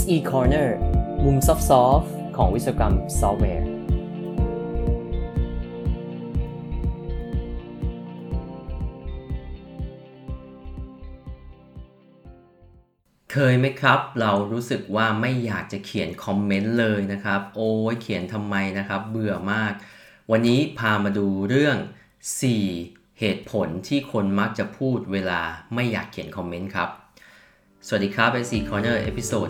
SE Corner มุมซอฟต์ของวิศวกรรมซอฟต์แวร์ เคยไหมครับ เรารู้สึกว่าไม่อยากจะเขียนคอมเมนต์เลยนะครับ โอ้ยเขียนทำไมนะครับ เบื่อมาก วันนี้พามาดูเรื่อง 4 เหตุผลที่คนมักจะพูดเวลาไม่อยากเขียนคอมเมนต์ครับ สวัสดีครับ SE Corner episode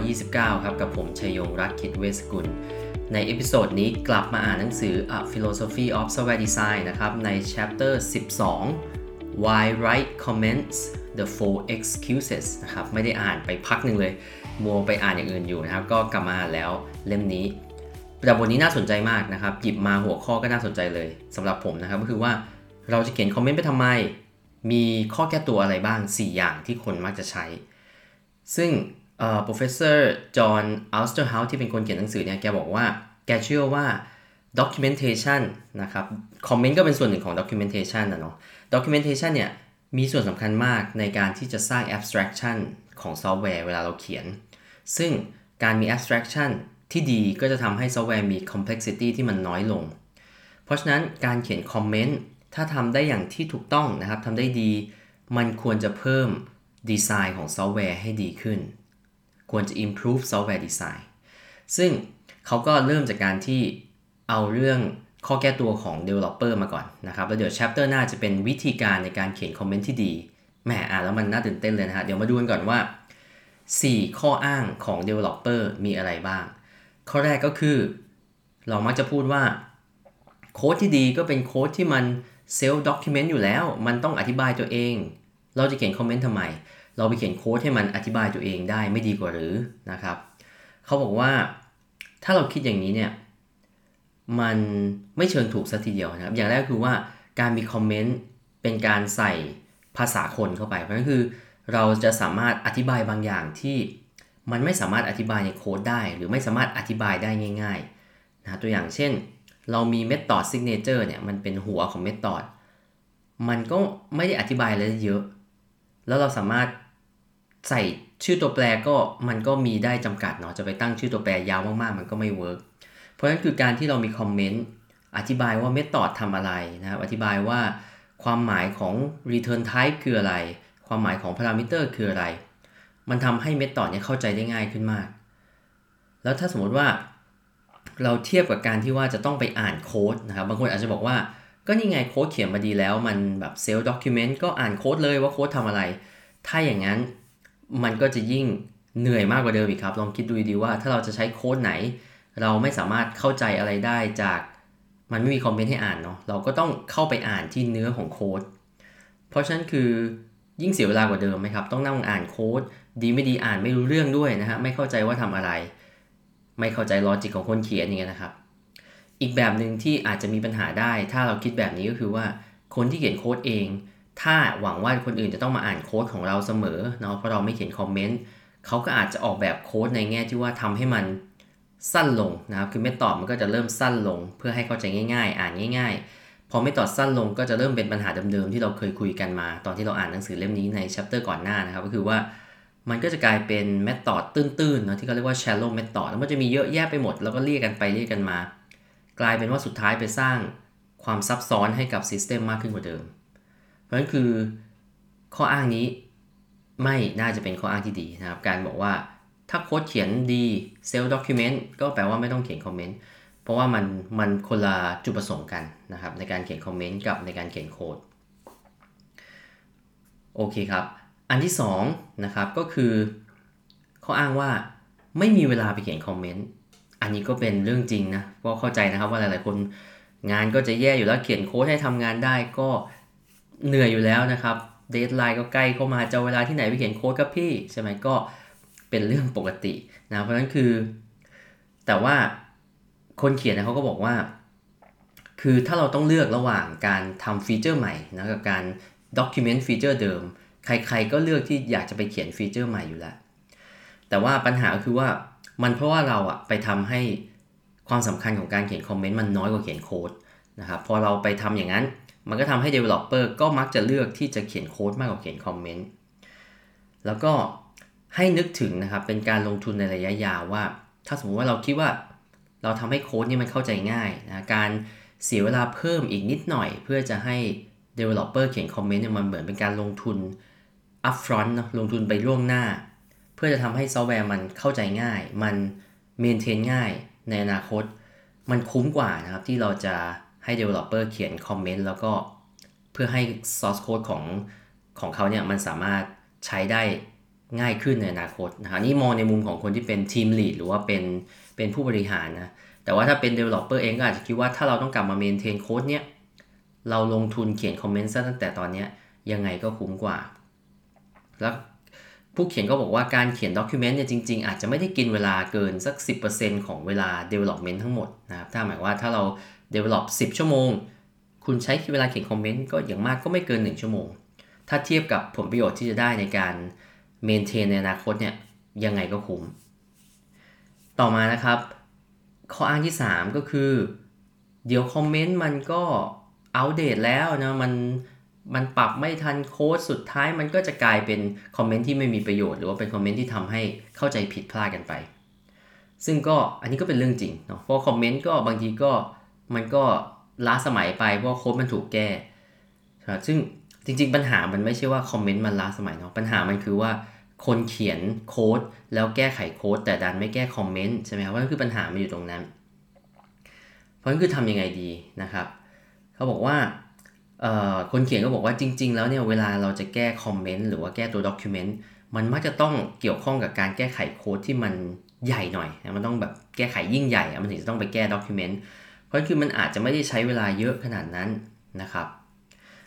129 ครับกับผมชัยยงรัตน์คิดเวสกุล ใน episode นี้กลับมาอ่านหนังสือ A Philosophy of Software Design นะครับ ใน chapter 12 Why Write Comments The Four Excuses นะครับ ไม่ได้อ่านไปพักหนึ่งเลย มัวไปอ่านอย่างอื่นอยู่นะครับ ก็กลับมาอ่านแล้วเล่มนี้แต่บทนี้น่าสนใจมากนะครับ หยิบมาหัวข้อก็น่าสนใจเลยสำหรับผมนะครับ ก็คือว่าเราจะเขียนคอมเมนต์ไปทำไม มีข้อแก้ตัวอะไรบ้าง 4 อย่างที่คนมักจะใช้ ซึ่งเอ่อ professor John Ousterhouse ที่เป็นคนเขียนหนังสือเนี่ย แกบอกว่า แกเชื่อว่า documentation นะครับคอมเมนต์ก็เป็นส่วนหนึ่งของ documentation นะเนาะ documentation เนี่ย มีส่วนสำคัญมากในการที่จะสร้าง abstraction ของซอฟต์แวร์เวลาเราเขียน ซึ่งการมี abstraction ที่ดีก็จะทำให้ซอฟต์แวร์มี complexity ที่มันน้อยลง เพราะฉะนั้นการเขียนคอมเมนต์ ถ้าทำได้อย่างที่ถูกต้องนะครับทำได้ดี มันควรจะเพิ่มดีไซน์ของซอฟต์แวร์ให้ดีขึ้น ควรจะ improve software design ซึ่งเขาก็เริ่มจากการที่เอาเรื่องข้อแก้ตัวของ developer มาก่อนนะครับ แล้วเดี๋ยว chapter หน้าจะเป็นวิธีการในการเขียนคอมเมนต์ที่ดีแหมอ่านแล้วมันน่าตื่นเต้นเลยนะฮะ เดี๋ยวมาดูกันก่อนว่า 4 ข้ออ้างของ developer มีอะไรบ้าง ข้อแรกก็คือ เรามักจะพูดว่าโค้ดที่ดีก็เป็นโค้ดที่มัน self document อยู่แล้ว มันต้องอธิบายตัวเอง เราจะเขียนคอมเมนต์ทำไม เราไปเขียนโค้ดให้มันอธิบายตัวเองได้ไม่ดีกว่าหรือนะครับเขาบอกว่าถ้าเราคิดอย่างนี้เนี่ยมันไม่เชิงถูกซะทีเดียวนะครับ อย่างแรกคือว่าการมีคอมเมนต์เป็นการใส่ภาษาคนเข้าไป เพราะนั่นคือเราจะสามารถอธิบายบางอย่างที่มันไม่สามารถอธิบายในโค้ดได้ หรือไม่สามารถอธิบายได้ง่ายๆนะตัวอย่างเช่น เรามี method signature เนี่ยมันเป็นหัวของ method มันก็ไม่ได้อธิบายอะไรเยอะ แล้วเราสามารถใส่ชื่อตัวแปรก็มันก็มีได้จำกัดเนาะจะไปตั้งชื่อตัวแปรยาวมากๆ มันก็ไม่เวิร์กเพราะฉะนั้นคือการที่เรามีคอมเมนต์อธิบายว่า method ทำอะไรนะครับอธิบายว่าความหมายของ return type คืออะไร ความหมายของ parameter คืออะไร มันทำให้ method เนี่ยเข้าใจได้ง่ายขึ้นมาก แล้วถ้าสมมติว่า เราเทียบกับการที่ว่าจะต้องไปอ่านโค้ดนะครับ บางคนอาจจะบอกว่าก็นี่ไงโค้ดเขียนมาดีแล้วมันแบบเซลล์ด็อกิเมนต์ก็อ่านโค้ดเลยว่าโค้ดทำอะไร ถ้าอย่างนั้นมันก็จะยิ่งเหนื่อยมากกว่าเดิมอีกครับ ลองคิดดูดีว่าถ้าเราจะใช้โค้ดไหน เราไม่สามารถเข้าใจอะไรได้จากมันไม่มีคอมเมนต์ให้อ่านเนาะเราก็ต้องเข้าไปอ่านที่เนื้อของโค้ดเพราะฉะนั้นคือยิ่งเสียเวลากว่าเดิมไหมครับ ต้องนั่งอ่านโค้ดดีไม่ดีอ่านไม่รู้เรื่องด้วยนะฮะไม่เข้าใจว่าทำอะไร ไม่เข้าใจลอจิกของคนเขียนอย่างเงี้ยนะครับ อีกแบบหนึ่งที่อาจจะมีปัญหาได้ ถ้าเราคิดแบบนี้ก็คือว่าคนที่เขียนโค้ดเอง ถ้าหวังว่าคนอื่นจะต้องมาอ่านโค้ดของเราเสมอเนาะเพราะเราไม่เขียนคอมเมนต์เขาก็อาจจะออกแบบโค้ดในแง่ที่ว่าทำให้มันสั้นลงนะครับคือ method มันก็จะเริ่มสั้นลง เพื่อให้เข้าใจง่าย ๆ อ่านง่าย ๆ พอ method สั้นลงก็จะเริ่มเป็นปัญหาเดิมๆที่เราเคยคุยกันมา ตอนที่เราอ่านหนังสือเล่มนี้ใน chapter ก่อนหน้านะครับ ก็คือว่า มันก็จะกลายเป็น method ตื้นๆนะที่เขาเรียกว่า shallow method แล้วมันจะมีเยอะแยะไปหมด แล้วก็เรียกกันไปเรียกกันมา กลายเป็นว่าสุดท้ายไปสร้างความซับซ้อนให้กับ system มากขึ้นกว่าเดิม เพราะฉะนั้นคือข้ออ้างนี้ไม่น่าจะเป็นข้ออ้างที่ดีนะครับ การบอกว่าถ้าโค้ดเขียนดี self document ก็แปลว่าไม่ต้องเขียนคอมเมนต์เพราะว่ามันมันคนละจุดประสงค์กันนะครับในการเขียนคอมเมนต์กับในการเขียนโค้ดโอเคครับ อันที่2นะครับก็คือข้ออ้างว่าไม่มีเวลาไปเขียนคอมเมนต์อันนี้ก็เป็นเรื่องจริงนะก็เข้าใจนะครับว่าหลายๆคนงานก็จะแย่อยู่แล้วเขียนโค้ดให้ทำงานได้ก็เหนื่อยอยู่แล้วนะครับ deadline ก็ใกล้เข้ามาจะเอาเวลาที่ไหนไปเขียนโค้ดกับพี่ใช่ไหมก็เป็นเรื่องปกตินะเพราะฉะนั้นคือ แต่ว่าคนเขียนนะเขาก็บอกว่า คือถ้าเราต้องเลือกระหว่างการทำฟีเจอร์ใหม่นะกับการ document ฟีเจอร์เดิม ใครๆก็เลือกที่อยากจะไปเขียนฟีเจอร์ใหม่อยู่แล้ว แต่ว่าปัญหาคือว่ามันเพราะว่าเราอะไปทำให้ความสำคัญของการเขียนคอมเมนต์มันน้อยกว่าเขียนโค้ดนะครับพอเราไปทำอย่างนั้น มันก็ทำให้ developer ก็มักจะเลือกที่จะเขียนโค้ดมากกว่าเขียนคอมเมนต์แล้วก็ให้นึกถึงนะครับเป็นการลงทุนในระยะยาวว่า ถ้าสมมติว่าเราคิดว่าเราทำให้โค้ดนี่มันเข้าใจง่ายนะการเสียเวลาเพิ่มอีกนิดหน่อย เพื่อจะให้ developer เขียนคอมเมนต์เนี่ยมันเหมือนเป็นการลงทุน upfront นะลงทุนไปล่วงหน้า เพื่อจะทำให้ซอฟต์แวร์มันเข้าใจง่าย มัน maintain ง่ายในอนาคต มันคุ้มกว่านะครับที่เราจะให้ developer เขียนคอมเมนต์แล้วก็เพื่อให้ source code ของของเขาเนี่ยมันสามารถใช้ได้ง่ายขึ้นในอนาคตนะครับนี่มองในมุมของคนที่เป็นทีม lead หรือว่าเป็นเป็นผู้บริหารนะแต่ว่าถ้าเป็น developer เองก็อาจจะคิดว่าถ้าเราต้องกลับมา maintain code เนี่ยเราลงทุนเขียนคอมเมนต์ซะตั้งแต่ตอนนี้ยังไงก็คุ้มกว่า แล้วผู้เขียนก็บอกว่าการเขียนด็อกิเมนต์เนี่ยจริง ๆ อาจจะไม่ได้กินเวลาเกินสัก 10%ของเวลา development ทั้งหมดนะครับ ถ้าหมายว่าถ้าเรา develop 10 ชั่วโมง คุณใช้เวลาเขียนคอมเมนต์ก็อย่างมากก็ไม่เกิน 1 ชั่วโมง ถ้าเทียบกับผลประโยชน์ที่จะได้ในการ maintain ในอนาคตเนี่ยยังไงก็คุ้ม ต่อมานะครับ ข้ออ้างที่ 3 ก็คือ เดี๋ยวคอมเมนต์มันก็อัปเดตแล้วนะมัน มันปรับไม่ทันโค้ดสุดท้ายมันก็จะกลายเป็นคอมเมนต์ที่ไม่มีประโยชน์หรือว่าเป็นคอมเมนต์ที่ทำให้เข้าใจผิดพลาดกันไป ซึ่งก็อันนี้ก็เป็นเรื่องจริงเนาะเพราะคอมเมนต์ก็บางทีก็มันก็ล้าสมัยไปเพราะโค้ดมันถูกแก้ซึ่งจริง ๆ ปัญหามันไม่ใช่ว่าคอมเมนต์มันล้าสมัยเนาะปัญหามันคือว่าคนเขียนโค้ดแล้วแก้ไขโค้ดแต่ดันไม่แก้คอมเมนต์ใช่ไหมครับว่าคือปัญหามันอยู่ตรงนั้น เพราะนั้นคือทำยังไงดีนะครับ เขาบอกว่า คนเขียนก็บอกว่าจริง ๆ แล้วเนี่ยเวลาเราจะแก้คอมเมนต์หรือว่าแก้ตัวด็อกิเมนต์มันมักจะต้องเกี่ยวข้องกับการแก้ไขโค้ดที่มันใหญ่หน่อยนะมันต้องแบบแก้ไขยิ่งใหญ่มันถึงจะต้องไปแก้ด็อกิเมนต์เพราะคือมันอาจจะไม่ได้ใช้เวลาเยอะขนาดนั้นนะครับ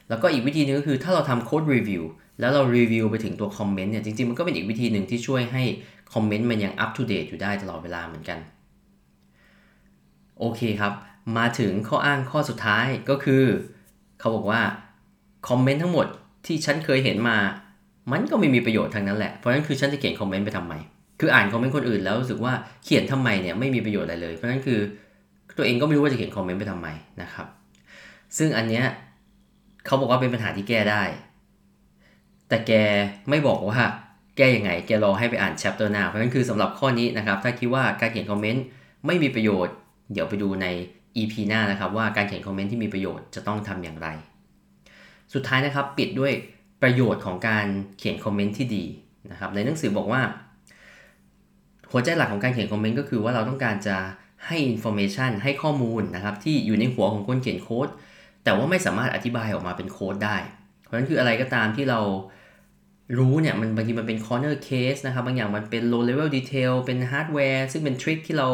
แล้วก็อีกวิธีนึงก็คือถ้าเราทำโค้ดรีวิวแล้วเรารีวิวไปถึงตัวคอมเมนต์เนี่ยจริงๆ มันก็เป็นอีกวิธีหนึ่งที่ช่วยให้คอมเมนต์มันยังอัปทูเดตอยู่ได้ตลอดเวลาเหมือนกันโอเคครับ มาถึงข้ออ้างข้อสุดท้ายก็คือ เขาบอกว่าคอมเมนต์ทั้งหมดที่ฉันเคยเห็นมา มันก็ไม่มีประโยชน์ทางนั้นแหละ เพราะฉะนั้นคือฉันจะเขียนคอมเมนต์ไปทำไม คืออ่านคอมเมนต์คนอื่นแล้วรู้สึกว่าเขียนทำไมเนี่ยไม่มีประโยชน์อะไรเลย เพราะฉะนั้นคือตัวเองก็ไม่รู้ว่าจะเขียนคอมเมนต์ไปทำไมนะครับ ซึ่งอันเนี้ยเขาบอกว่าเป็นปัญหาที่แก้ได้ แต่แกไม่บอกว่าแก้ยังไง แกรอให้ไปอ่าน chapter หน้า เพราะฉะนั้นคือสำหรับข้อนี้นะครับ ถ้าคิดว่าการเขียนคอมเมนต์ไม่มีประโยชน์ เดี๋ยวไปดูใน EP หน้านะครับว่าการเขียนคอมเมนต์ที่มีประโยชน์จะต้องทำอย่างไร สุดท้ายนะครับปิดด้วยประโยชน์ของการเขียนคอมเมนต์ที่ดีนะครับในหนังสือบอกว่า หัวใจหลักของการเขียนคอมเมนต์ก็คือว่าเราต้องการจะให้ information ให้ข้อมูลนะครับที่อยู่ในหัวของคนเขียนโค้ดแต่ว่าไม่สามารถอธิบายออกมาเป็นโค้ดได้ เพราะฉะนั้นคืออะไรก็ตามที่เรารู้เนี่ยมันบางทีมันเป็น corner case นะครับบางอย่างมันเป็น low level detail เป็นฮาร์ดแวร์ซึ่งเป็นทริคที่เรา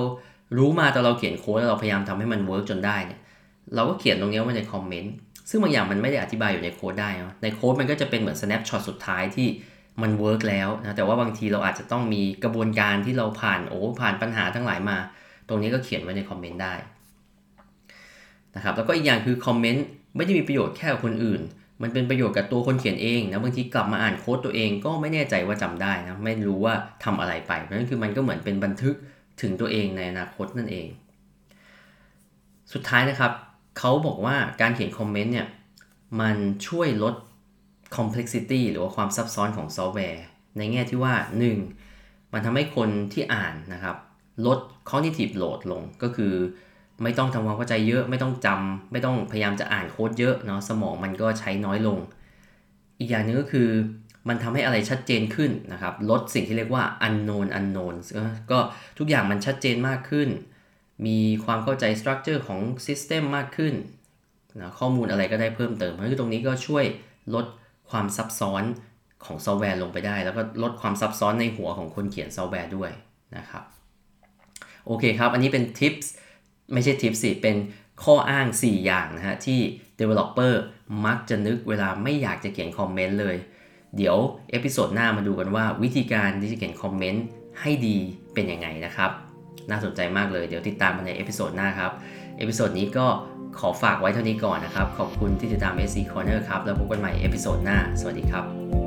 รู้มาตอนเราเขียนโค้ดแล้วเราพยายามทำให้มันเวิร์กจนได้เนี่ยเราก็เขียนตรงนี้ไว้ในคอมเมนต์ซึ่งบางอย่างมันไม่ได้อธิบายอยู่ในโค้ดได้นะในโค้ดมันก็จะเป็นเหมือน snapshot สุดท้ายที่มันเวิร์กแล้วนะแต่ว่าบางทีเราอาจจะต้องมีกระบวนการที่เราผ่านโอ้ผ่านปัญหาทั้งหลายมา ตรงนี้ก็เขียนไว้ในคอมเมนต์ได้นะครับแล้วก็อีกอย่างคือคอมเมนต์ไม่ได้มีประโยชน์แค่กับคนอื่น มันเป็นประโยชน์กับตัวคนเขียนเองนะบางทีกลับมาอ่านโค้ดตัวเองก็ไม่แน่ใจว่าจำได้นะไม่รู้ว่าทำอะไรไปเพราะฉะนั้นคือมันก็เหมือนเป็นบันทึก ถึงตัวเองในอนาคตนั่นเอง สุดท้ายนะครับ เขาบอกว่าการเขียนคอมเมนต์เนี่ย มันช่วยลด complexity หรือว่าความซับซ้อนของซอฟต์แวร์ ในแง่ที่ว่า 1. มันทำให้คนที่อ่านนะครับ ลด cognitive load ลงก็คือไม่ต้องทำความเข้าใจเยอะไม่ต้องจำไม่ต้องพยายามจะอ่านโค้ดเยอะเนาะสมองมันก็ใช้น้อยลง อีกอย่างนึงก็คือ มันทำให้อะไรชัดเจนขึ้นนะครับ ลดสิ่งที่เรียกว่า unknown unknown ก็ทุกอย่างมันชัดเจนมากขึ้น มีความเข้าใจ structure ของ system มากขึ้นนะข้อมูลอะไรก็ได้เพิ่มเติมเพราะฉะนั้นตรงนี้ก็ช่วยลดความซับซ้อนของซอฟต์แวร์ลงไปได้ แล้วก็ลดความซับซ้อนในหัวของคนเขียนซอฟต์แวร์ด้วยนะครับโอเคครับ อันนี้เป็น tips ไม่ใช่ tips สิเป็นข้ออ้าง 4 อย่างนะฮะที่ Developer มักจะนึกเวลาไม่อยากจะเขียนคอมเมนต์เลย เดี๋ยว episode หน้ามาดูกันว่าวิธีการที่จะเขียนคอมเมนต์ให้ดีเป็นยังไงนะครับ น่าสนใจมากเลยเดี๋ยวติดตามกันใน episode หน้าครับ episode นี้ก็ขอฝากไว้เท่านี้ก่อนนะครับ ขอบคุณที่ติดตาม SC Corner ครับ แล้วพบกันใหม่ episode หน้า สวัสดีครับ